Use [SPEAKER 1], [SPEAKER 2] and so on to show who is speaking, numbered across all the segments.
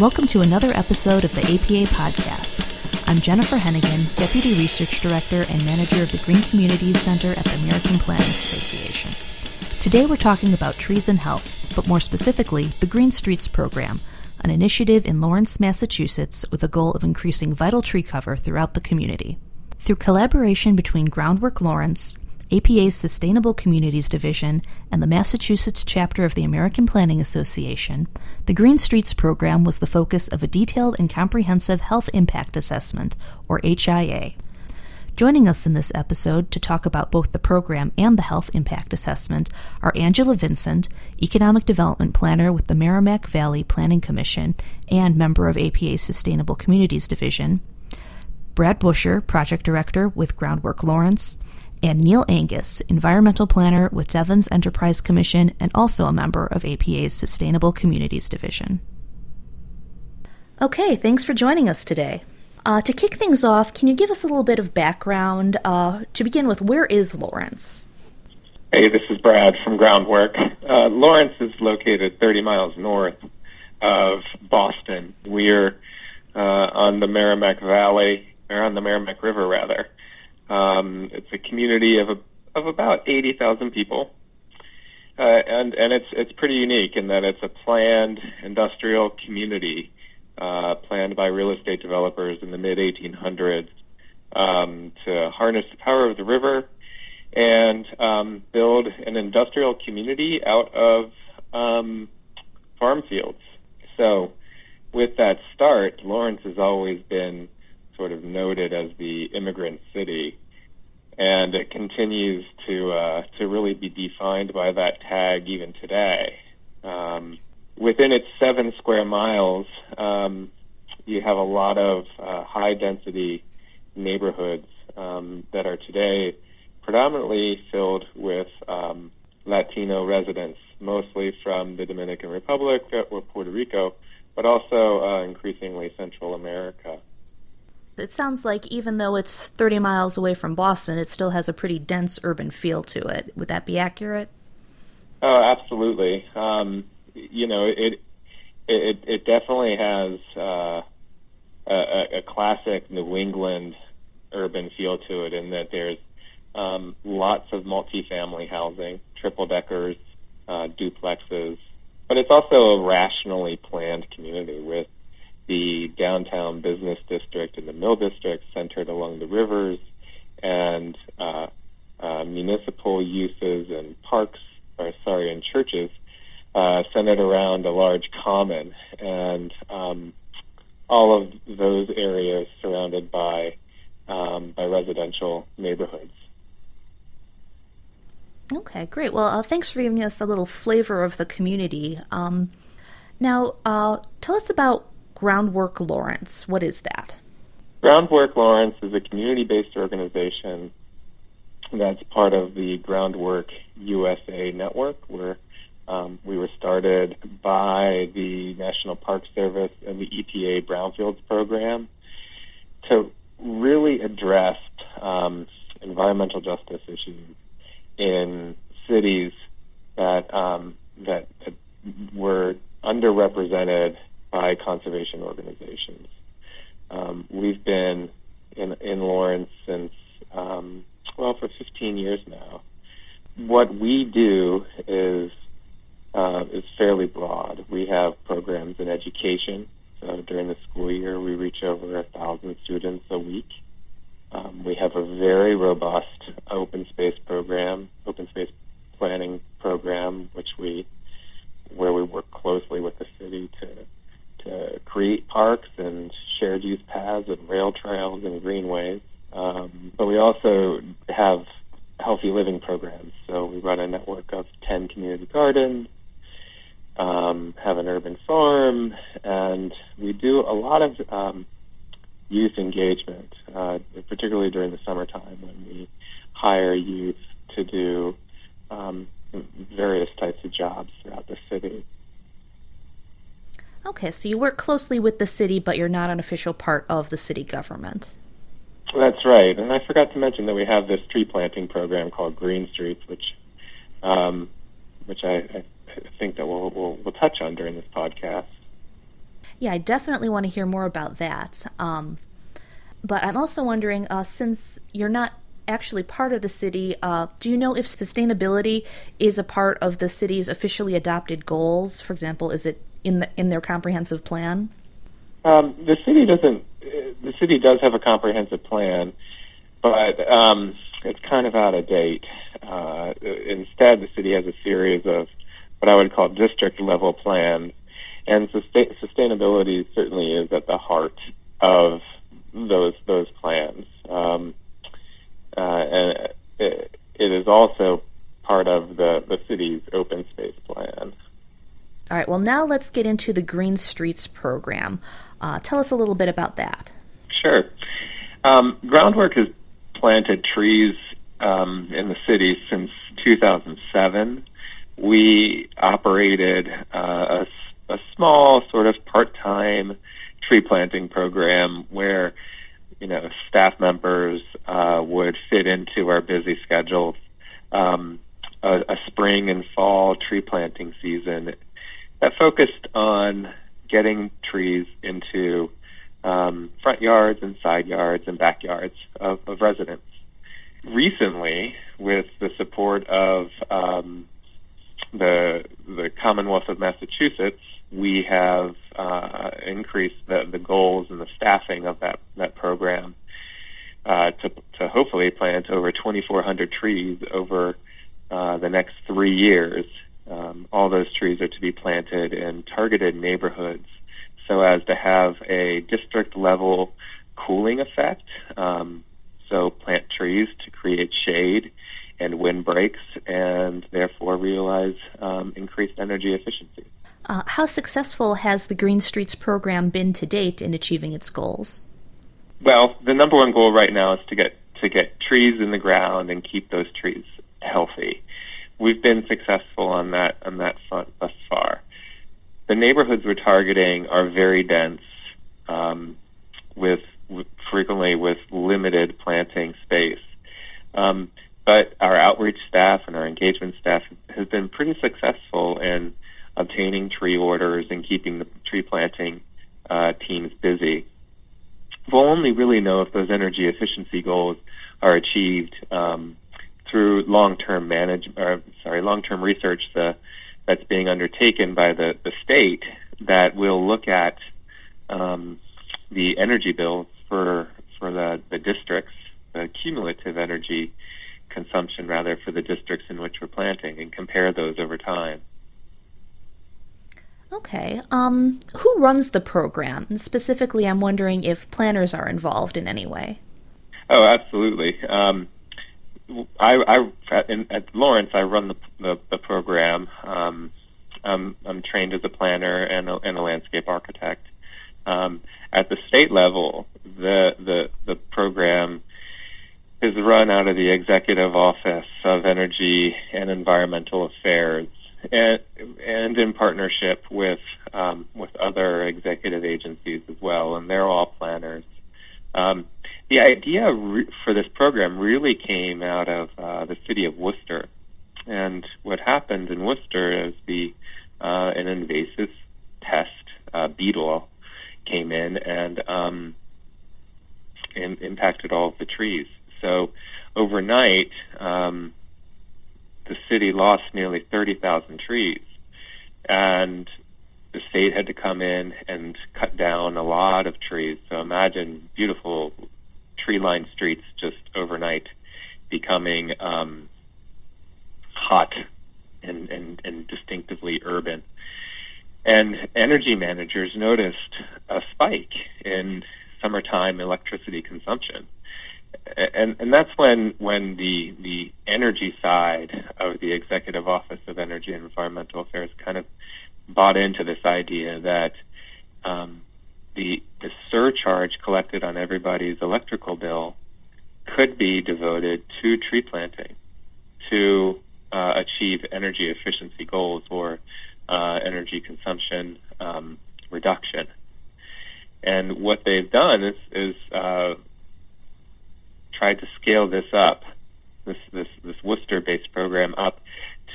[SPEAKER 1] Welcome to another episode of the APA Podcast. I'm Jennifer Henaghan, Deputy Research Director and Manager of the Green Communities Center at the American Planning Association. Today we're talking about trees and health, but more specifically, the Green Streets Program, an initiative in Lawrence, Massachusetts with a goal of increasing vital tree cover throughout the community. Through collaboration between Groundwork Lawrence, APA's Sustainable Communities Division, and the Massachusetts chapter of the American Planning Association, the Green Streets program was the focus of a detailed and comprehensive health impact assessment, or HIA. Joining us in this episode to talk about both the program and the health impact assessment are Angela Vincent, Economic Development Planner with the Merrimack Valley Planning Commission and member of APA's Sustainable Communities Division, Brad Buschur, Project Director with Groundwork Lawrence, and Neil Angus, environmental planner with Devens Enterprise Commission and also a member of APA's Sustainable Communities Division. Okay, thanks for joining us today. Uh, to kick things off, can you give us a little bit of background? Uh, to begin with, where is Lawrence?
[SPEAKER 2] Hey, this is Brad from Groundwork. Uh, Lawrence is located 30 miles north of Boston. We are uh, on the Merrimack Valley, or on the Merrimack River, rather. Um, it's a community of a, of about 80,000 people, uh, and and it's it's pretty unique in that it's a planned industrial community uh, planned by real estate developers in the mid 1800s um, to harness the power of the river and um, build an industrial community out of um, farm fields. So, with that start, Lawrence has always been sort of noted as the immigrant city, and it continues to uh, to really be defined by that tag even today. Um, within its seven square miles, um, you have a lot of uh, high density neighborhoods um, that are today predominantly filled with um, Latino residents, mostly from the Dominican Republic or Puerto Rico, but also uh, increasingly Central America.
[SPEAKER 1] It sounds like even though it's 30 miles away from Boston, it still has a pretty dense urban feel to it. Would that be accurate?
[SPEAKER 2] Oh, absolutely. Um, you know, it it it definitely has uh, a, a classic New England urban feel to it, in that there's um, lots of multifamily housing, triple deckers, uh, duplexes, but it's also a rationally planned community with the downtown business district and the mill district centered along the rivers, and uh, uh, municipal uses and parks, or sorry, and churches uh, centered around a large common, and um, all of those areas surrounded by um, by residential neighborhoods.
[SPEAKER 1] Okay, great. Well, uh, thanks for giving us a little flavor of the community. Um, now, uh, tell us about Groundwork Lawrence. What is that?
[SPEAKER 2] Groundwork Lawrence is a community based organization that's part of the Groundwork USA network, where um, we were started by the National Park Service and the EPA Brownfields program to really address um, environmental justice issues in cities that um, that, that were underrepresented by conservation organizations. Um, we've been in, in Lawrence since, um, well, for 15 years now. What we do is uh, is fairly broad. We have programs in education. So during the school year, we reach over a thousand students a week. Um, we have a very robust open space program, open space planning program, which we where we work closely with the city to create parks and shared use paths and rail trails and greenways. Um, but we also have healthy living programs. So we run a network of 10 community gardens, um, have an urban farm, and we do a lot of um, youth engagement, uh, particularly during the summertime when we hire youth to do um, various types of jobs throughout the city.
[SPEAKER 1] Okay, so you work closely with the city, but you're not an official part of the city government.
[SPEAKER 2] That's right, and I forgot to mention that we have this tree planting program called Green Streets, which, um, which I, I think that we'll, we'll, we'll touch on during this podcast.
[SPEAKER 1] Yeah, I definitely want to hear more about that. Um, but I'm also wondering, uh, since you're not actually part of the city, uh, do you know if sustainability is a part of the city's officially adopted goals? For example, is it in the in their comprehensive plan?
[SPEAKER 2] Um, the city doesn't. The city does have a comprehensive plan, but um, it's kind of out of date. Uh, instead, the city has a series of what I would call district level plans, and sustain- sustainability certainly is at the heart of those those plans. Um, uh, and it, it is also part of the, the city's open space plan.
[SPEAKER 1] All right, well, now let's get into the Green Streets program. Uh, tell us a little bit about that.
[SPEAKER 2] Sure. Um, Groundwork has planted trees um, in the city since 2007. We operated uh, a, a small, sort of part time tree planting program where you know staff members uh, would fit into our busy schedules. Um, a, a spring and fall tree planting season that focused on getting trees into um, front yards and side yards and backyards of, of residents. Recently, with the support of um, the the Commonwealth of Massachusetts, we have uh, increased the, the goals and the staffing of that that program uh, to to hopefully plant over 2,400 trees over uh, the next three years. All those trees are to be planted in targeted neighborhoods so as to have a district level cooling effect. Um, so plant trees to create shade and wind breaks and therefore realize um, increased energy efficiency.
[SPEAKER 1] Uh, how successful has the Green Streets program been to date in achieving its goals?
[SPEAKER 2] Well, the number one goal right now is to get to get trees in the ground and keep those trees healthy. We've been successful on that on that front thus far. The neighborhoods we're targeting are very dense, um, with, frequently with limited planting space. Um, but our outreach staff and our engagement staff has been pretty successful in obtaining tree orders and keeping the tree planting uh, teams busy. We'll only really know if those energy efficiency goals are achieved um, through long-term manage, or, sorry, long-term research the, that's being undertaken by the, the state that will look at um, the energy bills for for the, the districts, the cumulative energy consumption rather for the districts in which we're planting, and compare those over time.
[SPEAKER 1] Okay. Um, who runs the program? And specifically, I'm wondering if planners are involved in any way.
[SPEAKER 2] Oh, absolutely. Um, I, I at, in, at Lawrence, I run the the, the program. Um, I'm, I'm trained as a planner and a, and a landscape architect. Um, at the state level, the the the program is run out of the Executive Office of Energy and Environmental Affairs and, and in partnership with um, with other executive agencies as well, and they're all planners. Um, the idea re- for this program really came out of uh, the city of Worcester, and what happened in Worcester is the uh, an invasive pest uh, beetle came in and um, in, impacted all of the trees. So overnight, um, the city lost nearly 30,000 trees. And the state had to come in and cut down a lot of trees. So imagine beautiful tree lined streets just overnight becoming um, hot and, and, and distinctively urban. And energy managers noticed a spike in summertime electricity consumption and and that's when when the the energy side of the executive office of energy and environmental affairs kind of bought into this idea that um, the the surcharge collected on everybody's electrical bill could be devoted to tree planting to uh, achieve energy efficiency goals or uh, energy consumption um, reduction. And what they've done is, is uh, tried to scale this up, this this, this Worcester-based program up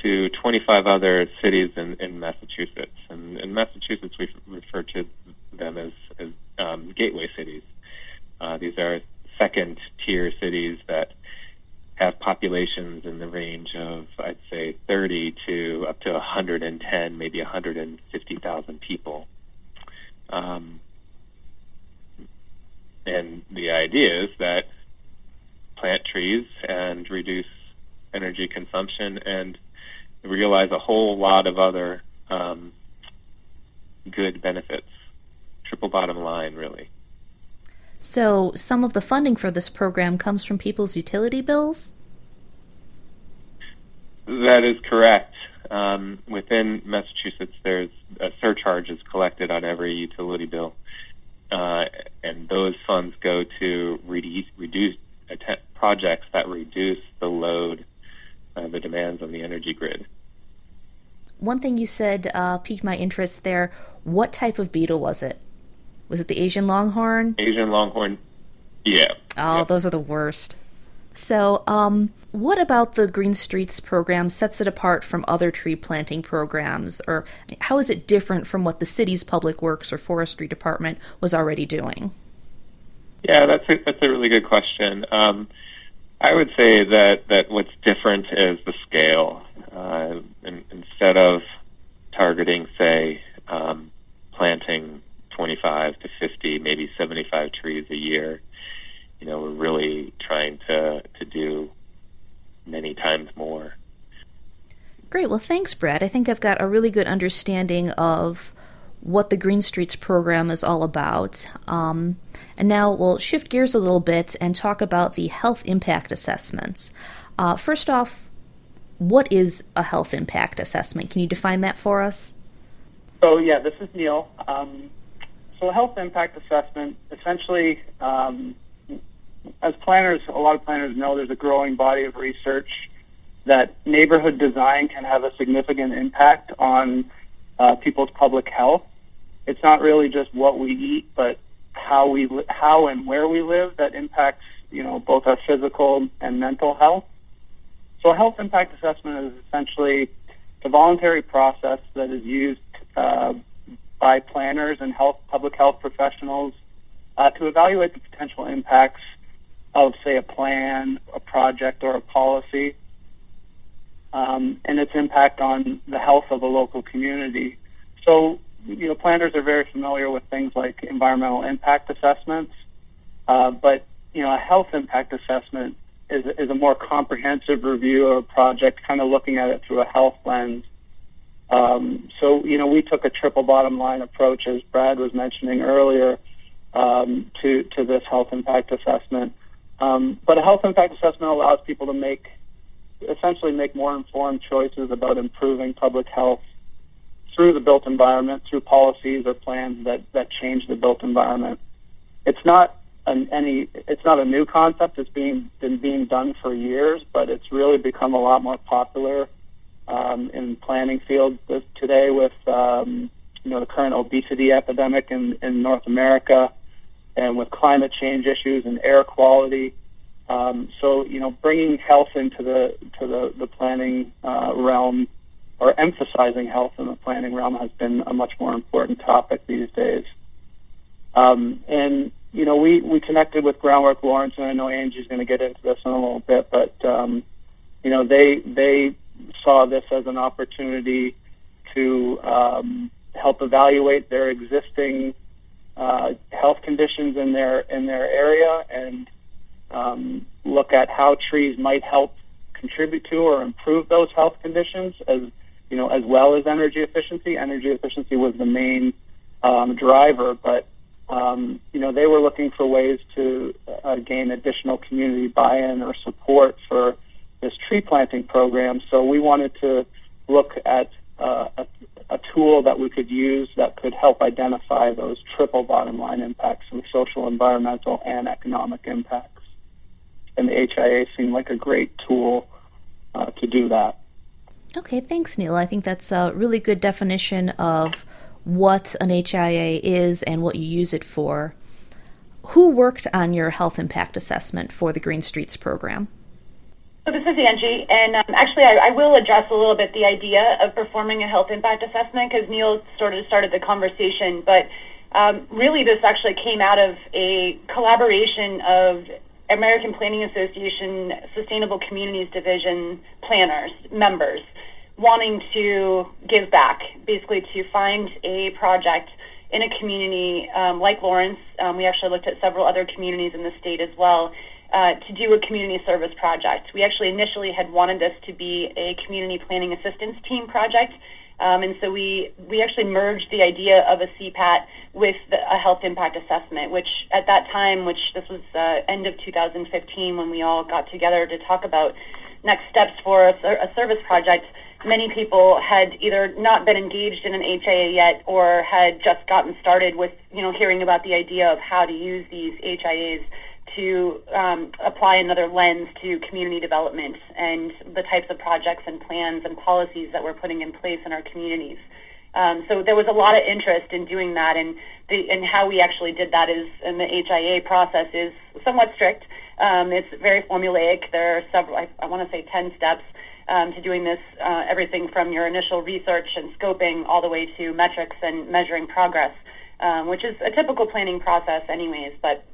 [SPEAKER 2] to 25 other cities in, in Massachusetts. And in Massachusetts, we refer to them as, as um, gateway cities. Uh, these are second tier cities that have populations in the range of, I'd say, 30 to up to 110, maybe 150,000 people. Um, and the idea is that plant trees and reduce energy consumption and realize a whole lot of other um, good benefits. Triple bottom line, really.
[SPEAKER 1] So, some of the funding for this program comes from people's utility bills?
[SPEAKER 2] That is correct. Um, within Massachusetts, there's a surcharge is collected on every utility bill, uh, and those funds go to reduce, reduce projects that reduce the load, uh, the demands on the energy grid.
[SPEAKER 1] One thing you said uh, piqued my interest there. What type of beetle was it? Was it the Asian longhorn?
[SPEAKER 2] Asian longhorn. Yeah.
[SPEAKER 1] Oh, those are the worst. So, um, what about the Green Streets program sets it apart from other tree planting programs, or how is it different from what the city's public works or forestry department was already doing?
[SPEAKER 2] Yeah, that's a, that's a really good question. Um, I would say that, that what's different is the scale. Uh, in, instead of targeting, say, um, planting 25 to 50, maybe 75 trees a year, you know, we're really trying to, to do many times more.
[SPEAKER 1] Great. Well, thanks, Brad. I think I've got a really good understanding of what the Green Streets program is all about. Um, and now we'll shift gears a little bit and talk about the health impact assessments. Uh, first off, what is a health impact assessment? Can you define that for us?
[SPEAKER 3] So, yeah, this is Neil. Um, so, a health impact assessment essentially, um, as planners, a lot of planners know there's a growing body of research that neighborhood design can have a significant impact on uh, people's public health. It's not really just what we eat, but how we how and where we live that impacts you know both our physical and mental health. So a health impact assessment is essentially a voluntary process that is used uh, by planners and health public health professionals uh, to evaluate the potential impacts of, say, a plan, a project, or a policy, um, and its impact on the health of a local community. So you know, planners are very familiar with things like environmental impact assessments, uh, but you know, a health impact assessment is, is a more comprehensive review of a project, kind of looking at it through a health lens. Um, so, you know, we took a triple bottom line approach, as Brad was mentioning earlier, um, to to this health impact assessment. Um, but a health impact assessment allows people to make essentially make more informed choices about improving public health through the built environment, through policies or plans that, that change the built environment. It's not an, any, it's not a new concept. It's being been being done for years, but it's really become a lot more popular um, in planning field today with um, you know the current obesity epidemic in, in North America, and with climate change issues and air quality. Um, so you know, bringing health into the to the the planning uh, realm or emphasizing health in the planning realm has been a much more important topic these days. Um, and you know, we we connected with Groundwork Lawrence, and I know Angie's going to get into this in a little bit, but um, you know, they they saw this as an opportunity to um, help evaluate their existing uh, health conditions in their in their area and um, look at how trees might help contribute to or improve those health conditions as you know, as well as energy efficiency. Energy efficiency was the main um, driver, but um, you know, they were looking for ways to uh, gain additional community buy-in or support for this tree planting program. So we wanted to look at uh, a, a tool that we could use that could help identify those triple bottom line impacts of social, environmental, and economic impacts. And the HIA seemed like a great tool uh, to do that.
[SPEAKER 1] Okay, thanks, Neil. I think that's a really good definition of what an HIA is and what you use it for. Who worked on your health impact assessment for the Green Streets program?
[SPEAKER 4] So this is Angie, and um, actually, I, I, will address a little bit the idea of performing a health impact assessment because Neil sort of started the conversation. But um, really, this actually came out of a collaboration of American Planning Association Sustainable Communities Division planners, members, wanting to give back, basically to find a project in a community um, like Lawrence. Um, we actually looked at several other communities in the state as well. Uh, to do a community service project. We actually initially had wanted this to be a community planning assistance team project, um, and so we we actually merged the idea of a CPAT with the, a health impact assessment, which at that time, which this was uh, end of 2015 when we all got together to talk about next steps for a, a service project many people had either not been engaged in an HIA yet or had just gotten started with, you know, hearing about the idea of how to use these HIAs to um, apply another lens to community development and the types of projects and plans and policies that we're putting in place in our communities. Um, so there was a lot of interest in doing that, and the, and how we actually did that is, and the HIA process is somewhat strict. Um, it's very formulaic. There are several, I, I want to say, ten steps um, to doing this, uh, everything from your initial research and scoping all the way to metrics and measuring progress, um, which is a typical planning process, anyways. But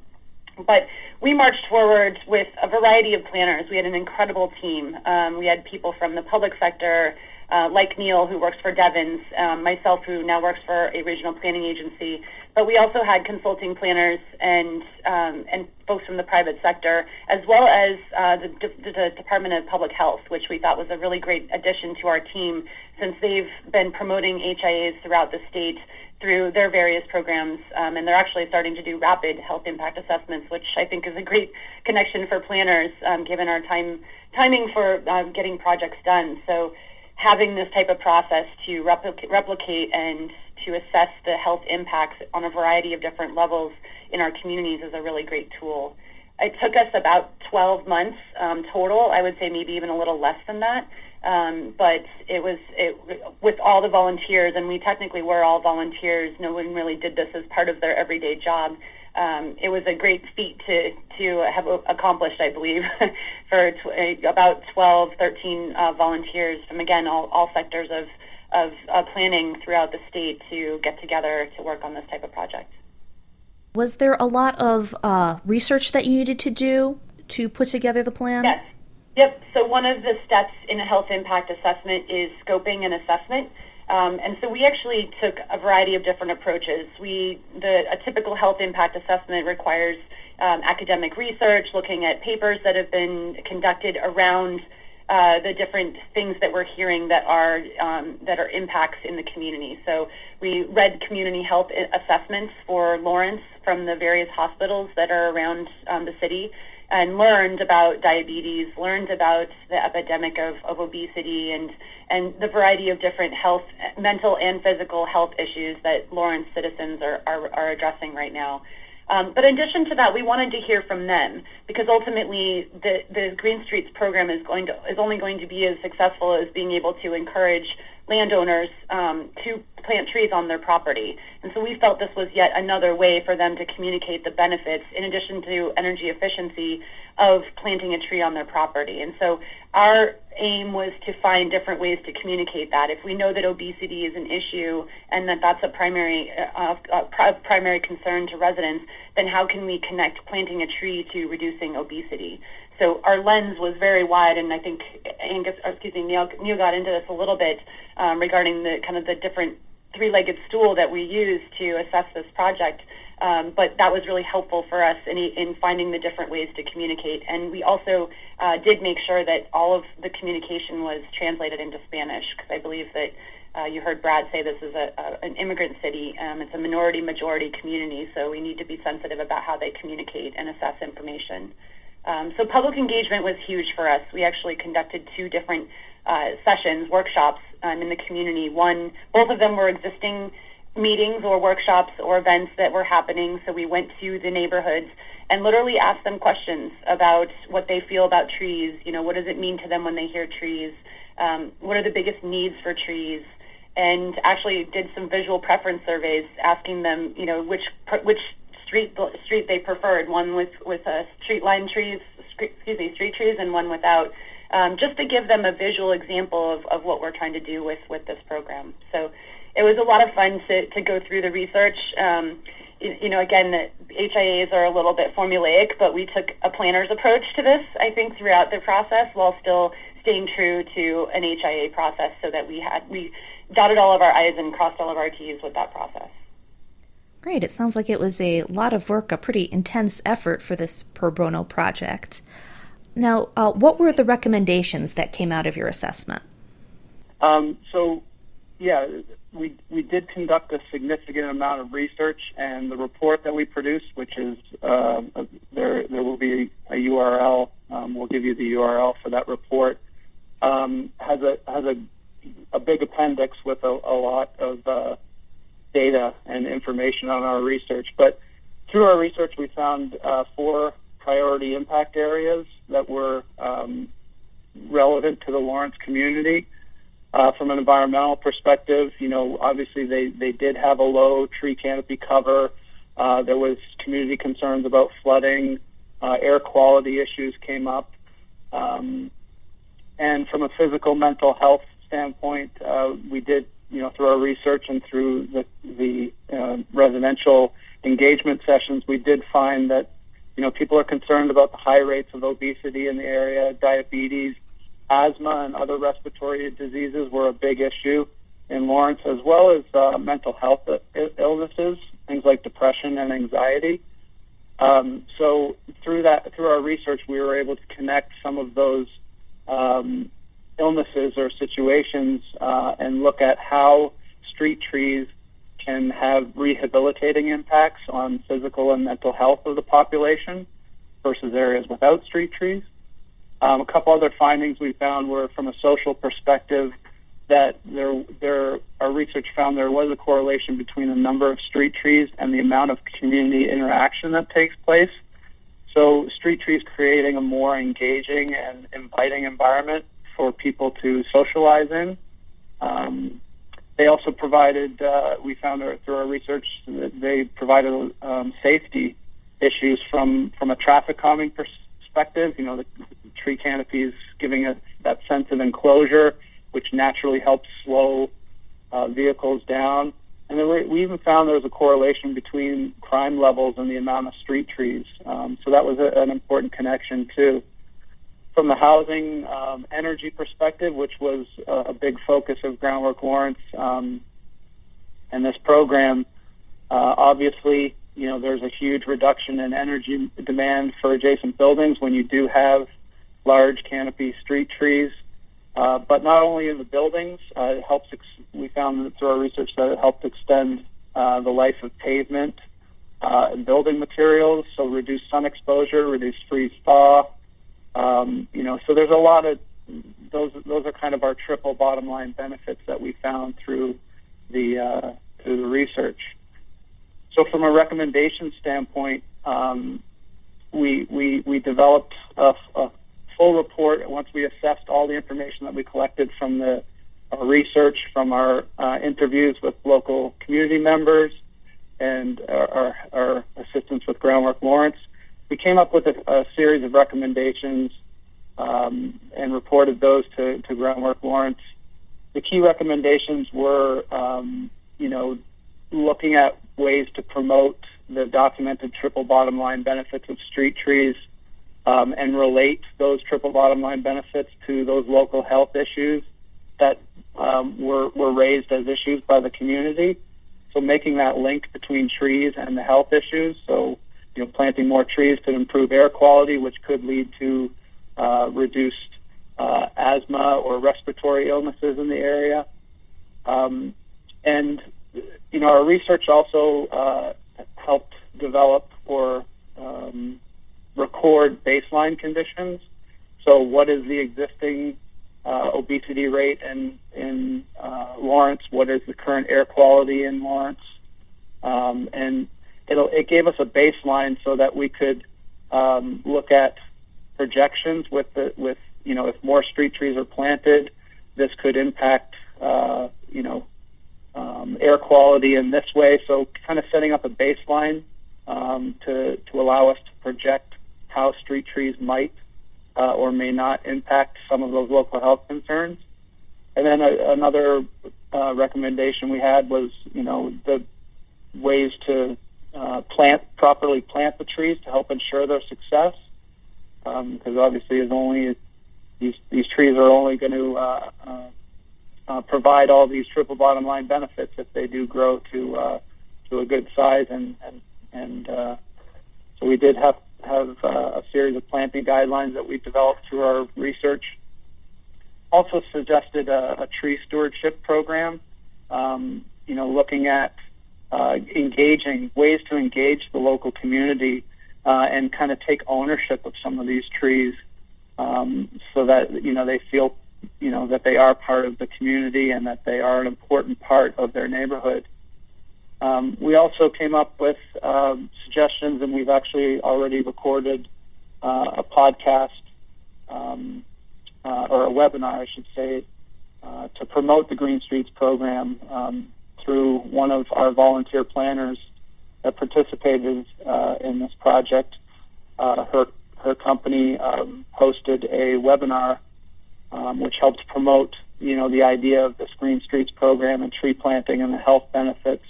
[SPEAKER 4] but we marched forward with a variety of planners. We had an incredible team. Um, we had people from the public sector, uh, like Neil, who works for Devens, um, myself, who now works for a regional planning agency. But we also had consulting planners and um, and folks from the private sector, as well as uh, the, the Department of Public Health, which we thought was a really great addition to our team, since they've been promoting HIAs throughout the state through their various programs, um, and they're actually starting to do rapid health impact assessments, which I think is a great connection for planners, um, given our time timing for uh, getting projects done. So having this type of process to replicate, replicate and to assess the health impacts on a variety of different levels in our communities is a really great tool. It took us about 12 months um, total. I would say maybe even a little less than that. Um, but it was it, with all the volunteers, and we technically were all volunteers. No one really did this as part of their everyday job um, it was a great feat to to have accomplished, I believe, for tw- about 12, 13 uh, volunteers from again all, all sectors of of uh, planning throughout the state to get together to work on this type of project.
[SPEAKER 1] Was there a lot of uh, research that you needed to do to put together the plan?
[SPEAKER 4] Yes. Yep. So one of the steps in a health impact assessment is scoping and assessment. Um, and so we actually took a variety of different approaches. We, the, a typical health impact assessment requires um, academic research, looking at papers that have been conducted around uh, the different things that we're hearing that are um, that are impacts in the community. So we read community health assessments for Lawrence from the various hospitals that are around um, the city and learned about diabetes, learned about the epidemic of, of obesity and, and the variety of different health, mental and physical health issues that Lawrence citizens are, are, are addressing right now. Um, but in addition to that, we wanted to hear from them because ultimately the, the Green Streets program is going to is only going to be as successful as being able to encourage landowners um, to plant trees on their property. And so we felt this was yet another way for them to communicate the benefits, in addition to energy efficiency, of planting a tree on their property. And so our aim was to find different ways to communicate that. If we know that obesity is an issue and that that's a primary uh, a primary concern to residents, then how can we connect planting a tree to reducing obesity? So our lens was very wide, and I think Angus, excuse me, Neil, Neil got into this a little bit um, regarding the kind of the different three-legged stool that we use to assess this project. Um, but that was really helpful for us in, in finding the different ways to communicate. And we also uh, did make sure that all of the communication was translated into Spanish, because I believe that uh, you heard Brad say this is a, a, an immigrant city. Um, it's a minority majority community, so we need to be sensitive about how they communicate and assess information. Um, so public engagement was huge for us. We actually conducted two different uh, sessions, workshops um, in the community. One, both of them were existing meetings or workshops or events that were happening. So we went to the neighborhoods and literally asked them questions about what they feel about trees. You know, what does it mean to them when they hear trees? Um, what are the biggest needs for trees? And actually did some visual preference surveys, asking them, you know, which which street street they preferred, one with with uh, street line trees, excuse me, street trees, and one without, um, just to give them a visual example of, of what we're trying to do with with this program. So it was a lot of fun to to go through the research. Um, you, you know, again, HIAs are a little bit formulaic, but we took a planner's approach to this, I think, throughout the process while still staying true to an HIA process so that we had we dotted all of our I's and crossed all of our T's with that process.
[SPEAKER 1] Great. It sounds like it was a lot of work, a pretty intense effort for this pro bono project. Now, uh, what were the recommendations that came out of your assessment?
[SPEAKER 3] Um, so, yeah, we we did conduct a significant amount of research, and the report that we produced, which is uh, there, there will be a URL. Um, we'll give you the URL for that report. Um, has a has a a big appendix with a, a lot of uh, data and information on our research. But through our research, we found uh, four priority impact areas that were um, relevant to the Lawrence community. Uh, from an environmental perspective, you know, obviously they, they did have a low tree canopy cover. Uh, there was community concerns about flooding. Uh, air quality issues came up. Um, and from a physical mental health standpoint, uh, we did, you know, through our research and through the, the uh, residential engagement sessions, we did find that, you know, people are concerned about the high rates of obesity in the area, diabetes, asthma, and other respiratory diseases were a big issue in Lawrence, as well as uh, mental health illnesses, things like depression and anxiety. Um, so through that, through our research, we were able to connect some of those um, illnesses or situations uh, and look at how street trees can have rehabilitating impacts on physical and mental health of the population versus areas without street trees. Um, a couple other findings we found were from a social perspective that there, there, our research found there was a correlation between the number of street trees and the amount of community interaction that takes place. So, street trees creating a more engaging and inviting environment for people to socialize in. Um, they also provided, uh, we found our, through our research, that they provided um, safety issues from, from a traffic calming perspective. You know, the, tree canopies giving a, that sense of enclosure, which naturally helps slow uh, vehicles down. And then we, we even found there was a correlation between crime levels and the amount of street trees. Um, so that was a, an important connection too from the housing um, energy perspective, which was a, a big focus of Groundwork Lawrence um, and this program, uh, obviously, you know, there's a huge reduction in energy demand for adjacent buildings when you do have large canopy street trees. Uh, but not only in the buildings, uh, it helps. Ex- we found through our research that it helped extend uh, the life of pavement uh, and building materials, so reduce sun exposure, reduce freeze thaw, um, you know, so there's a lot of those. Those are kind of our triple bottom line benefits that we found through the uh, through the research. So from a recommendation standpoint, um, we we we developed a, a full report once we assessed all the information that we collected from the our research, from our uh, interviews with local community members, and our, our, our assistance with Groundwork Lawrence we came up with a, a series of recommendations um, and reported those to, to Groundwork Lawrence. The key recommendations were, um, you know, looking at ways to promote the documented triple bottom line benefits of street trees um, and relate those triple bottom line benefits to those local health issues that um, were, were raised as issues by the community. So making that link between trees and the health issues. So you know, planting more trees could improve air quality, which could lead to uh, reduced uh, asthma or respiratory illnesses in the area. Um, and you know, our research also uh, helped develop or um, record baseline conditions. So, what is the existing uh, obesity rate in in uh, Lawrence? What is the current air quality in Lawrence? Um, and it'll, it gave us a baseline so that we could um, look at projections with the, with you know if more street trees are planted, this could impact uh, you know um, air quality in this way. So kind of setting up a baseline um, to to allow us to project how street trees might uh, or may not impact some of those local health concerns. And then a, another uh, recommendation we had was, you know, the ways to uh, plant properly plant the trees to help ensure their success. Because um, obviously, is only these these trees are only going to uh, uh, uh, provide all these triple bottom line benefits if they do grow to uh, to a good size and and and uh, so we did have have uh, a series of planting guidelines that we developed through our research. Also suggested a, a tree stewardship program. Um, you know, looking at uh, engaging ways to engage the local community uh, and kind of take ownership of some of these trees, um, so that you know they feel you know that they are part of the community and that they are an important part of their neighborhood. Um, we also came up with um, suggestions, and we've actually already recorded uh, a podcast um, uh, or a webinar, I should say, uh, to promote the Green Streets program um, through one of our volunteer planners that participated uh, in this project. Uh, her her company um, hosted a webinar um, which helped promote, you know, the idea of the Green Streets program and tree planting and the health benefits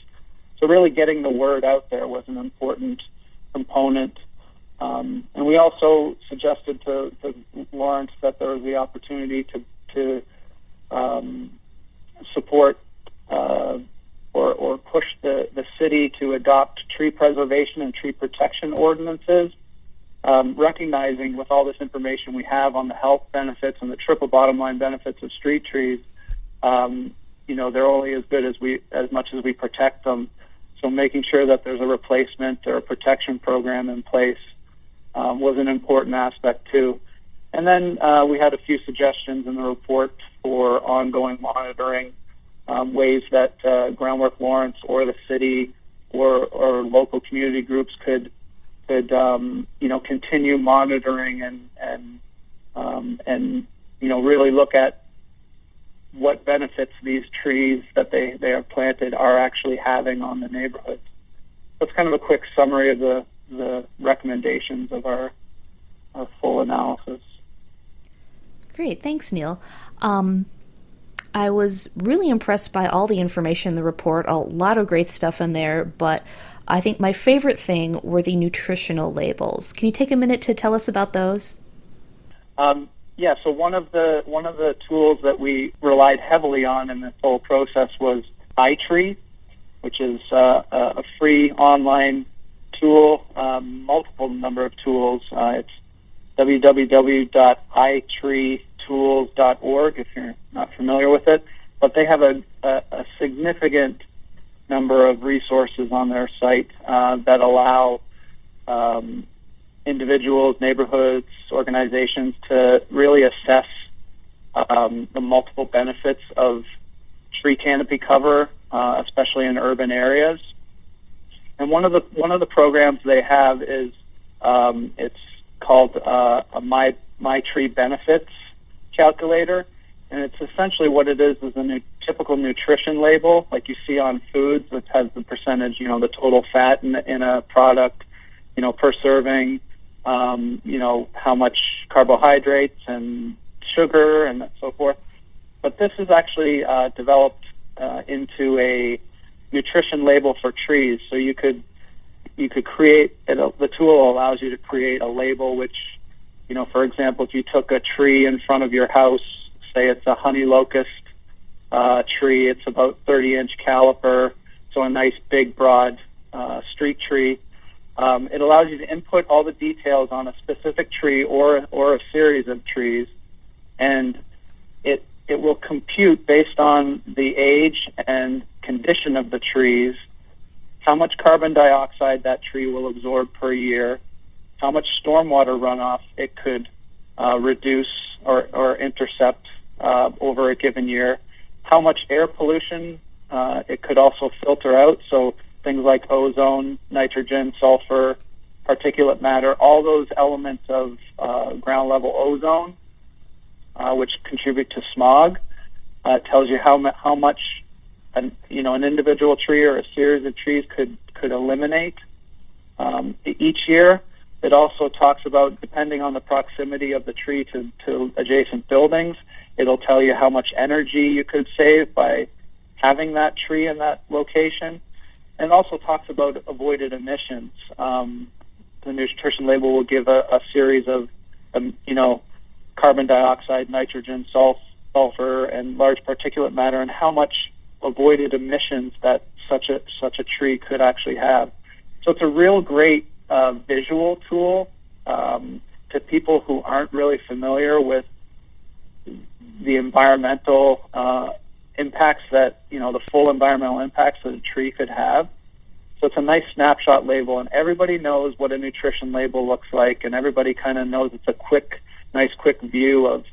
[SPEAKER 3] so really getting the word out there was an important component. Um, and we also suggested to, to, Lawrence that there was the opportunity to, to um, support uh, or, or, push the, the city to adopt tree preservation and tree protection ordinances, um, recognizing with all this information we have on the health benefits and the triple bottom line benefits of street trees, um, you know, they're only as good as we as much as we protect them. So making sure that there's a replacement or a protection program in place um, was an important aspect too. And then uh, we had a few suggestions in the report for ongoing monitoring, um, ways that uh, Groundwork Lawrence or the city or, or local community groups could could um, you know continue monitoring and and um, and you know really look at what benefits these trees that they, they are planted are actually having on the neighborhood. That's kind of a quick summary of the, the recommendations of our, our full analysis.
[SPEAKER 1] Great, thanks, Neil. Um, I was really impressed by all the information in the report, a lot of great stuff in there, but I think my favorite thing were the nutritional labels. Can you take a minute to tell us about those?
[SPEAKER 3] Um, yeah, so one of the one of the tools that we relied heavily on in this whole process was iTree, which is uh, a free online tool, um, multiple number of tools. Uh, it's www.itreetools.org if you're not familiar with it. But they have a, a, a significant number of resources on their site uh, that allow um, individuals, neighborhoods, organizations to really assess um, the multiple benefits of tree canopy cover, uh, especially in urban areas. And one of the one of the programs they have is um, it's called uh, my my tree benefits calculator, and it's essentially what it is is a new, typical nutrition label, like you see on foods, which has the percentage, you know, the total fat in, in a product, you know, per serving, um, you know, how much carbohydrates and sugar and so forth. But this is actually uh, developed uh, into a nutrition label for trees. So you could you could create it, the tool allows you to create a label which, you know, for example, if you took a tree in front of your house, say it's a honey locust uh, tree, it's about 30 inch caliper, so a nice big broad uh, street tree um, it allows you to input all the details on a specific tree or or a series of trees, and it it will compute based on the age and condition of the trees how much carbon dioxide that tree will absorb per year, how much stormwater runoff it could uh, reduce or, or intercept uh, over a given year, how much air pollution uh, it could also filter out. So things like ozone, nitrogen, sulfur, particulate matter, all those elements of uh, ground level ozone, uh, which contribute to smog. Uh, tells you how how much an, you know an individual tree or a series of trees could could eliminate um, each year. It also talks about depending on the proximity of the tree to, to adjacent buildings. It'll tell you how much energy you could save by having that tree in that location. and also talks about avoided emissions. Um, the nutrition label will give a, a series of, um, you know, carbon dioxide, nitrogen, sulf, sulfur, and large particulate matter, and how much avoided emissions that such a such a tree could actually have. So it's a real great uh, visual tool um, to people who aren't really familiar with the environmental uh, impacts that you know the full environmental impacts that a tree could have. So it's a nice snapshot label, and everybody knows what a nutrition label looks like, and everybody kind of knows it's a quick, nice, quick view of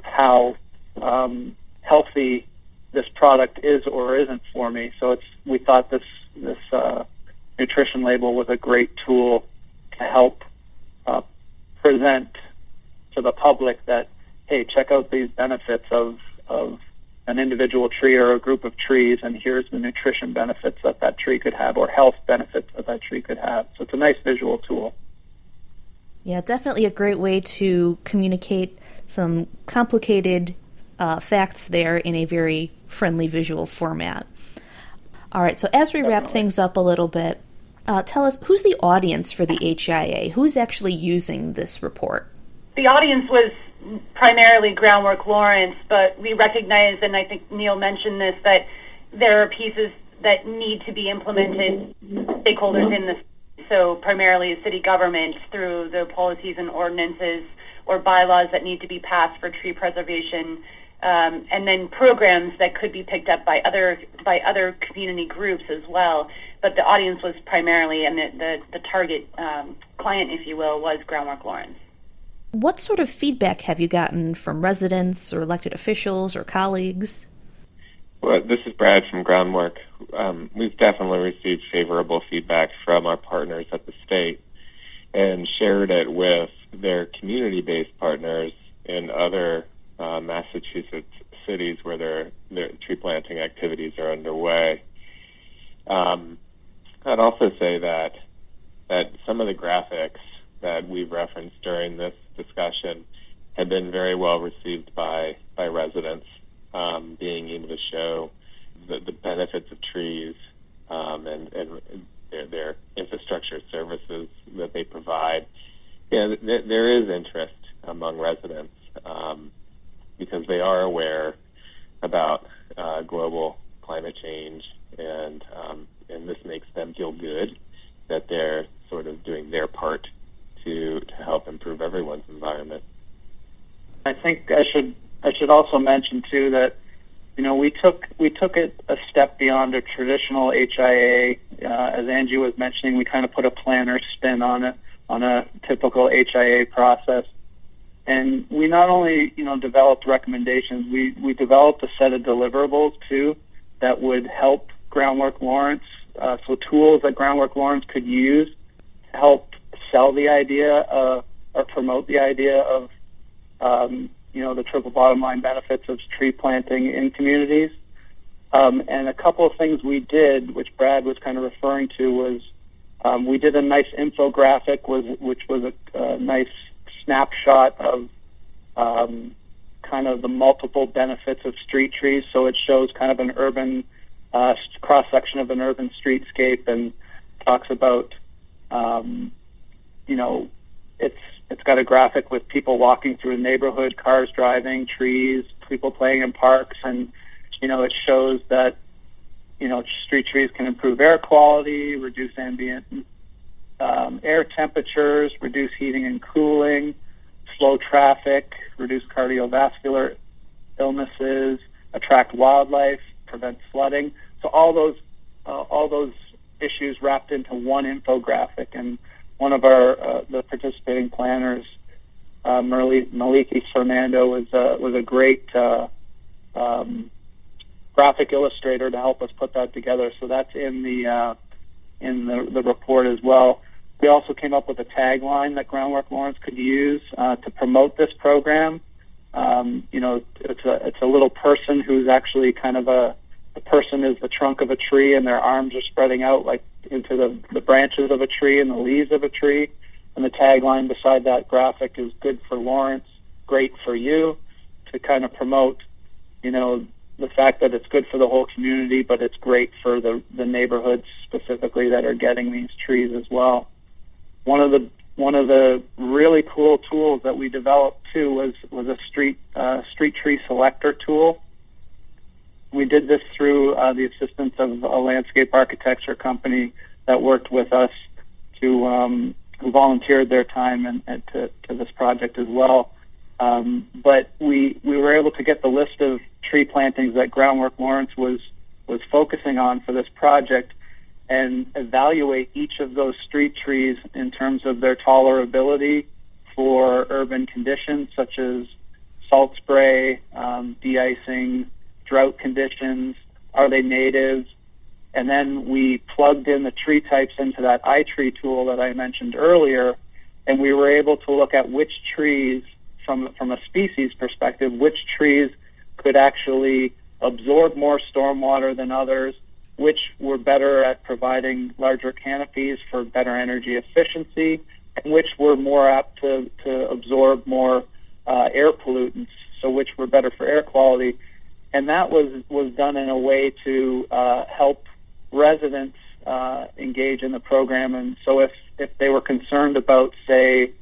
[SPEAKER 3] how um, healthy this product is or isn't for me. So it's we thought this this uh, nutrition label was a great tool to help uh, present to the public that hey, check out these benefits of of an individual tree or a group of trees, and here's the nutrition benefits that that tree could have, or health benefits that that tree could have. So it's a nice visual tool.
[SPEAKER 1] Yeah, definitely a great way to communicate some complicated uh, facts there in a very friendly visual format. All right, so as we definitely. wrap things up a little bit, uh, tell us who's the audience for the HIA? Who's actually using this report?
[SPEAKER 4] The audience was primarily groundwork Lawrence, but we recognize, and I think Neil mentioned this, that there are pieces that need to be implemented, stakeholders in the so primarily city government through the policies and ordinances or bylaws that need to be passed for tree preservation, um, and then programs that could be picked up by other by other community groups as well. But the audience was primarily, and the the, the target um, client, if you will, was Groundwork Lawrence.
[SPEAKER 1] What sort of feedback have you gotten from residents or elected officials or colleagues?
[SPEAKER 2] Well, this is Brad from Groundwork. Um, we've definitely received favorable feedback from our partners at the state and shared it with their community based partners in other uh, Massachusetts cities where their, their tree planting activities are underway. Um, I'd also say that that some of the graphics that we've referenced during this discussion have been very well received by by residents, um, being able to show the, the benefits of trees um, and, and their, their, infrastructure services that they provide. Yeah, th- there is interest among residents um, because they are aware about uh, global climate change, and um, and this makes them feel good that they're sort of doing their part to to help improve everyone's environment.
[SPEAKER 3] I think I should I should also mention too that you know we took we took it a step beyond a traditional HIA. Uh, as Angie was mentioning, we kind of put a planner spin on it on a typical HIA process. And we not only, you know, developed recommendations, we, we developed a set of deliverables too that would help Groundwork Lawrence, uh, so tools that Groundwork Lawrence could use to help sell the idea uh, or promote the idea of um, you know the triple bottom line benefits of tree planting in communities. Um, and a couple of things we did, which Brad was kind of referring to, was um, we did a nice infographic, was which was a, a nice snapshot of um, kind of the multiple benefits of street trees. So it shows kind of an urban uh, cross section of an urban streetscape and talks about um, you know, it's it's got a graphic with people walking through a neighborhood, cars driving, trees, people playing in parks, and you know, it shows that you know street trees can improve air quality, reduce ambient um, air temperatures, reduce heating and cooling, slow traffic, reduce cardiovascular illnesses, attract wildlife, prevent flooding. So all those uh, all those issues wrapped into one infographic and one of our uh, the participating planners, uh, Maliki Fernando, was uh, was a great uh, um, graphic illustrator to help us put that together. So that's in the uh, in the, the report as well. We also came up with a tagline that Groundwork Lawrence could use uh, to promote this program. Um, you know, it's a it's a little person who's actually kind of a the person is the trunk of a tree and their arms are spreading out like into the, the branches of a tree and the leaves of a tree. And the tagline beside that graphic is good for Lawrence, great for you, to kind of promote, you know, the fact that it's good for the whole community, but it's great for the the neighborhoods specifically that are getting these trees as well. One of the one of the really cool tools that we developed too was was a street uh, street tree selector tool. We did this through uh, the assistance of a landscape architecture company that worked with us to um, who volunteered their time and, and to, to this project as well. Um, but we we were able to get the list of tree plantings that Groundwork Lawrence was was focusing on for this project and evaluate each of those street trees in terms of their tolerability for urban conditions such as salt spray, um, de-icing, drought conditions. Are they natives? And then we plugged in the tree types into that iTree tool that I mentioned earlier, and we were able to look at which trees, from from a species perspective, which trees could actually absorb more stormwater than others, which were better at providing larger canopies for better energy efficiency, and which were more apt to, to absorb more uh, air pollutants, so which were better for air quality. And that was, was done in a way to uh, help residents uh, engage in the program. And so if, if they were concerned about, say,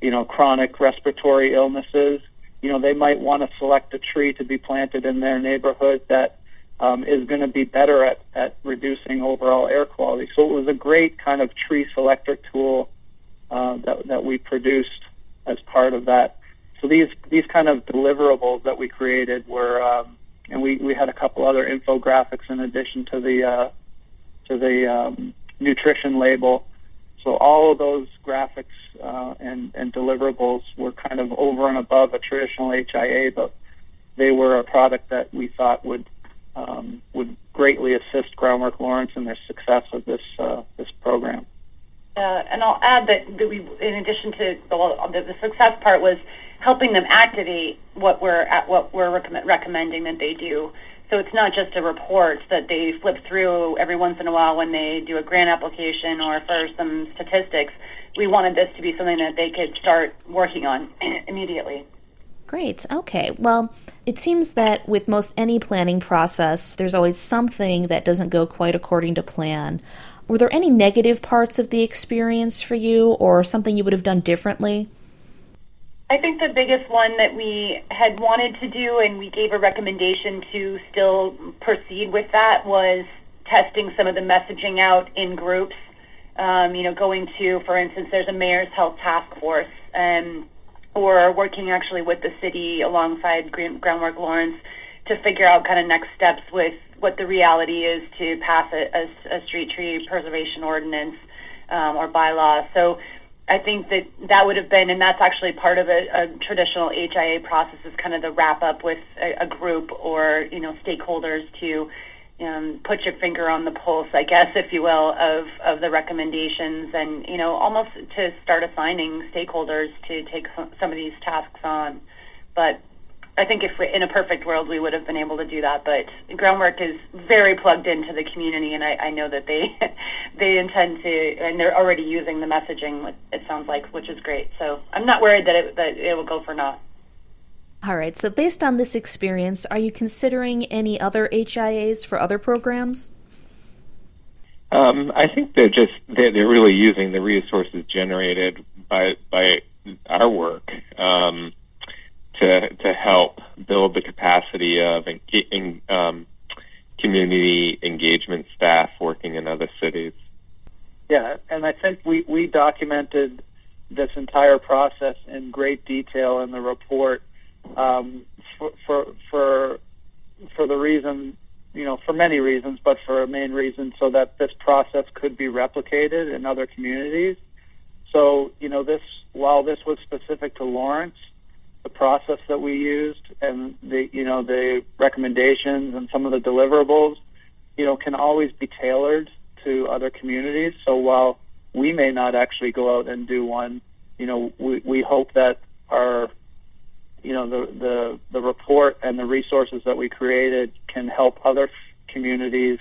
[SPEAKER 3] you know, chronic respiratory illnesses, you know, they might want to select a tree to be planted in their neighborhood that um, is going to be better at, at reducing overall air quality. So it was a great kind of tree selector tool uh, that, that we produced as part of that. So these these kind of deliverables that we created were, um, and we, we had a couple other infographics in addition to the uh, to the um, nutrition label. So all of those graphics uh, and, and deliverables were kind of over and above a traditional HIA, but they were a product that we thought would um, would greatly assist Groundwork Lawrence in their success of this uh, this program.
[SPEAKER 4] Uh, and I'll add that, that we, in addition to the, the success part, was helping them activate what we're at, what we're recommend, recommending that they do. So it's not just a report that they flip through every once in a while when they do a grant application or for some statistics. We wanted this to be something that they could start working on immediately.
[SPEAKER 1] Great. Okay. Well, it seems that with most any planning process, there's always something that doesn't go quite according to plan. Were there any negative parts of the experience for you or something you would have done differently?
[SPEAKER 4] I think the biggest one that we had wanted to do and we gave a recommendation to still proceed with that was testing some of the messaging out in groups. Um, you know, going to, for instance, there's a mayor's health task force. Um, or working actually with the city alongside Groundwork Lawrence to figure out kind of next steps with what the reality is to pass a, a, a street tree preservation ordinance um, or bylaw. So I think that that would have been, and that's actually part of a, a traditional HIA process, is kind of the wrap up with a, a group or you know stakeholders to um, put your finger on the pulse, I guess, if you will, of of the recommendations, and you know, almost to start assigning stakeholders to take some of these tasks on. But I think if we, in a perfect world we would have been able to do that, but groundwork is very plugged into the community, and I, I know that they they intend to, and they're already using the messaging. It sounds like, which is great. So I'm not worried that it that it will go for naught.
[SPEAKER 1] All right, so based on this experience, are you considering any other HIAs for other programs?
[SPEAKER 2] Um, I think they're just they're, they're, really using the resources generated by by our work um, to to help build the capacity of in, um, community engagement staff working in other cities.
[SPEAKER 3] Yeah, and I think we we documented this entire process in great detail in the report um, for, for for for the reason you know for many reasons, but for a main reason so that this process could be replicated in other communities. So you know this while this was specific to Lawrence, the process that we used and the you know the recommendations and some of the deliverables, you know, can always be tailored to other communities. So while we may not actually go out and do one, you know, we, we hope that our you know the the the report and the resources that we created can help other communities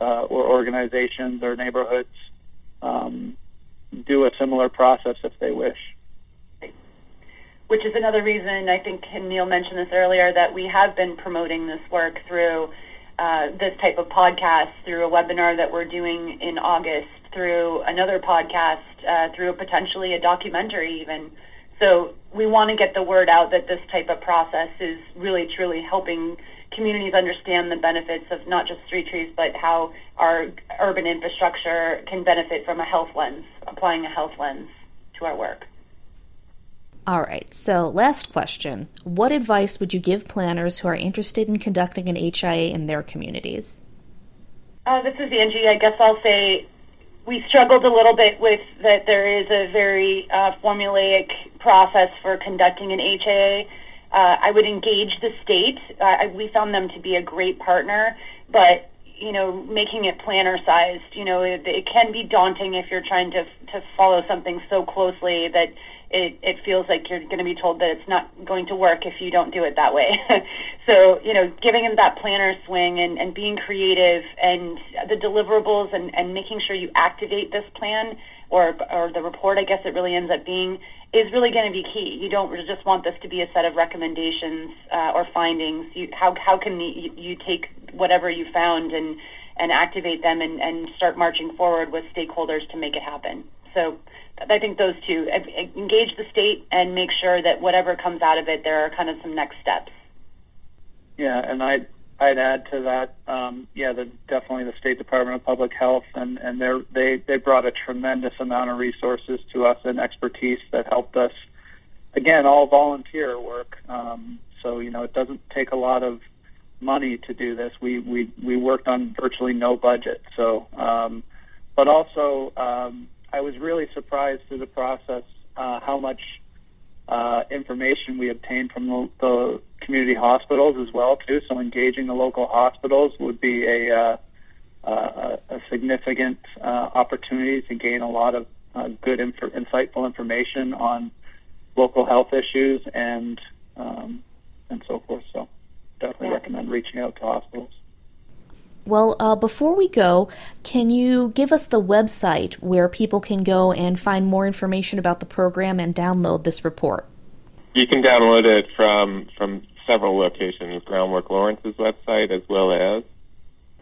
[SPEAKER 3] uh, or organizations or neighborhoods um, do a similar process if they wish.
[SPEAKER 4] Which is another reason I think Neil mentioned this earlier that we have been promoting this work through uh, this type of podcast, through a webinar that we're doing in August, through another podcast, uh, through potentially a documentary even. So we want to get the word out that this type of process is really truly helping communities understand the benefits of not just street trees, but how our urban infrastructure can benefit from a health lens, applying a health lens to our work.
[SPEAKER 1] All right, so last question. What advice would you give planners who are interested in conducting an HIA in their communities?
[SPEAKER 4] Uh, this is Angie. I guess I'll say we struggled a little bit with that there is a very uh, formulaic process for conducting an HIA. Uh, I would engage the state. Uh, we found them to be a great partner, but you know, making it planner sized, you know, it, it can be daunting if you're trying to to follow something so closely that it, it feels like you're going to be told that it's not going to work if you don't do it that way. so, you know, giving them that planner swing and, and being creative and the deliverables and, and making sure you activate this plan or, or the report, I guess it really ends up being, is really going to be key. You don't just want this to be a set of recommendations uh, or findings. You, how, how can you, you take whatever you found and, and activate them and, and start marching forward with stakeholders to make it happen? So, I think those two engage the state and make sure that whatever comes out of it, there are kind of some next steps.
[SPEAKER 3] Yeah, and I'd I'd add to that. Um, yeah, the, definitely the State Department of Public Health, and and they they brought a tremendous amount of resources to us and expertise that helped us. Again, all volunteer work. Um, so you know, it doesn't take a lot of money to do this. We we we worked on virtually no budget. So, um, but also um, I was really surprised through the process uh, how much uh, information we obtained from the, the, community hospitals as well too. So engaging the local hospitals would be a uh, uh a significant uh, opportunity to gain a lot of uh, good, inf- insightful information on local health issues and um, and so forth. So definitely yeah. recommend reaching out to hospitals.
[SPEAKER 1] Well, uh, before we go, can you give us the website where people can go and find more information about the program and download this report?
[SPEAKER 2] You can download it from from several locations. Groundwork Lawrence's website, as well as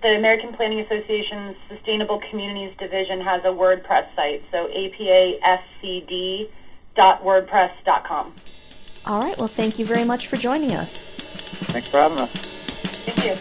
[SPEAKER 4] the American Planning Association's Sustainable Communities Division has a WordPress site, so apascd.wordpress.com.
[SPEAKER 1] All right. Well, thank you very much for joining us.
[SPEAKER 3] Thanks for having us.
[SPEAKER 4] Thank you.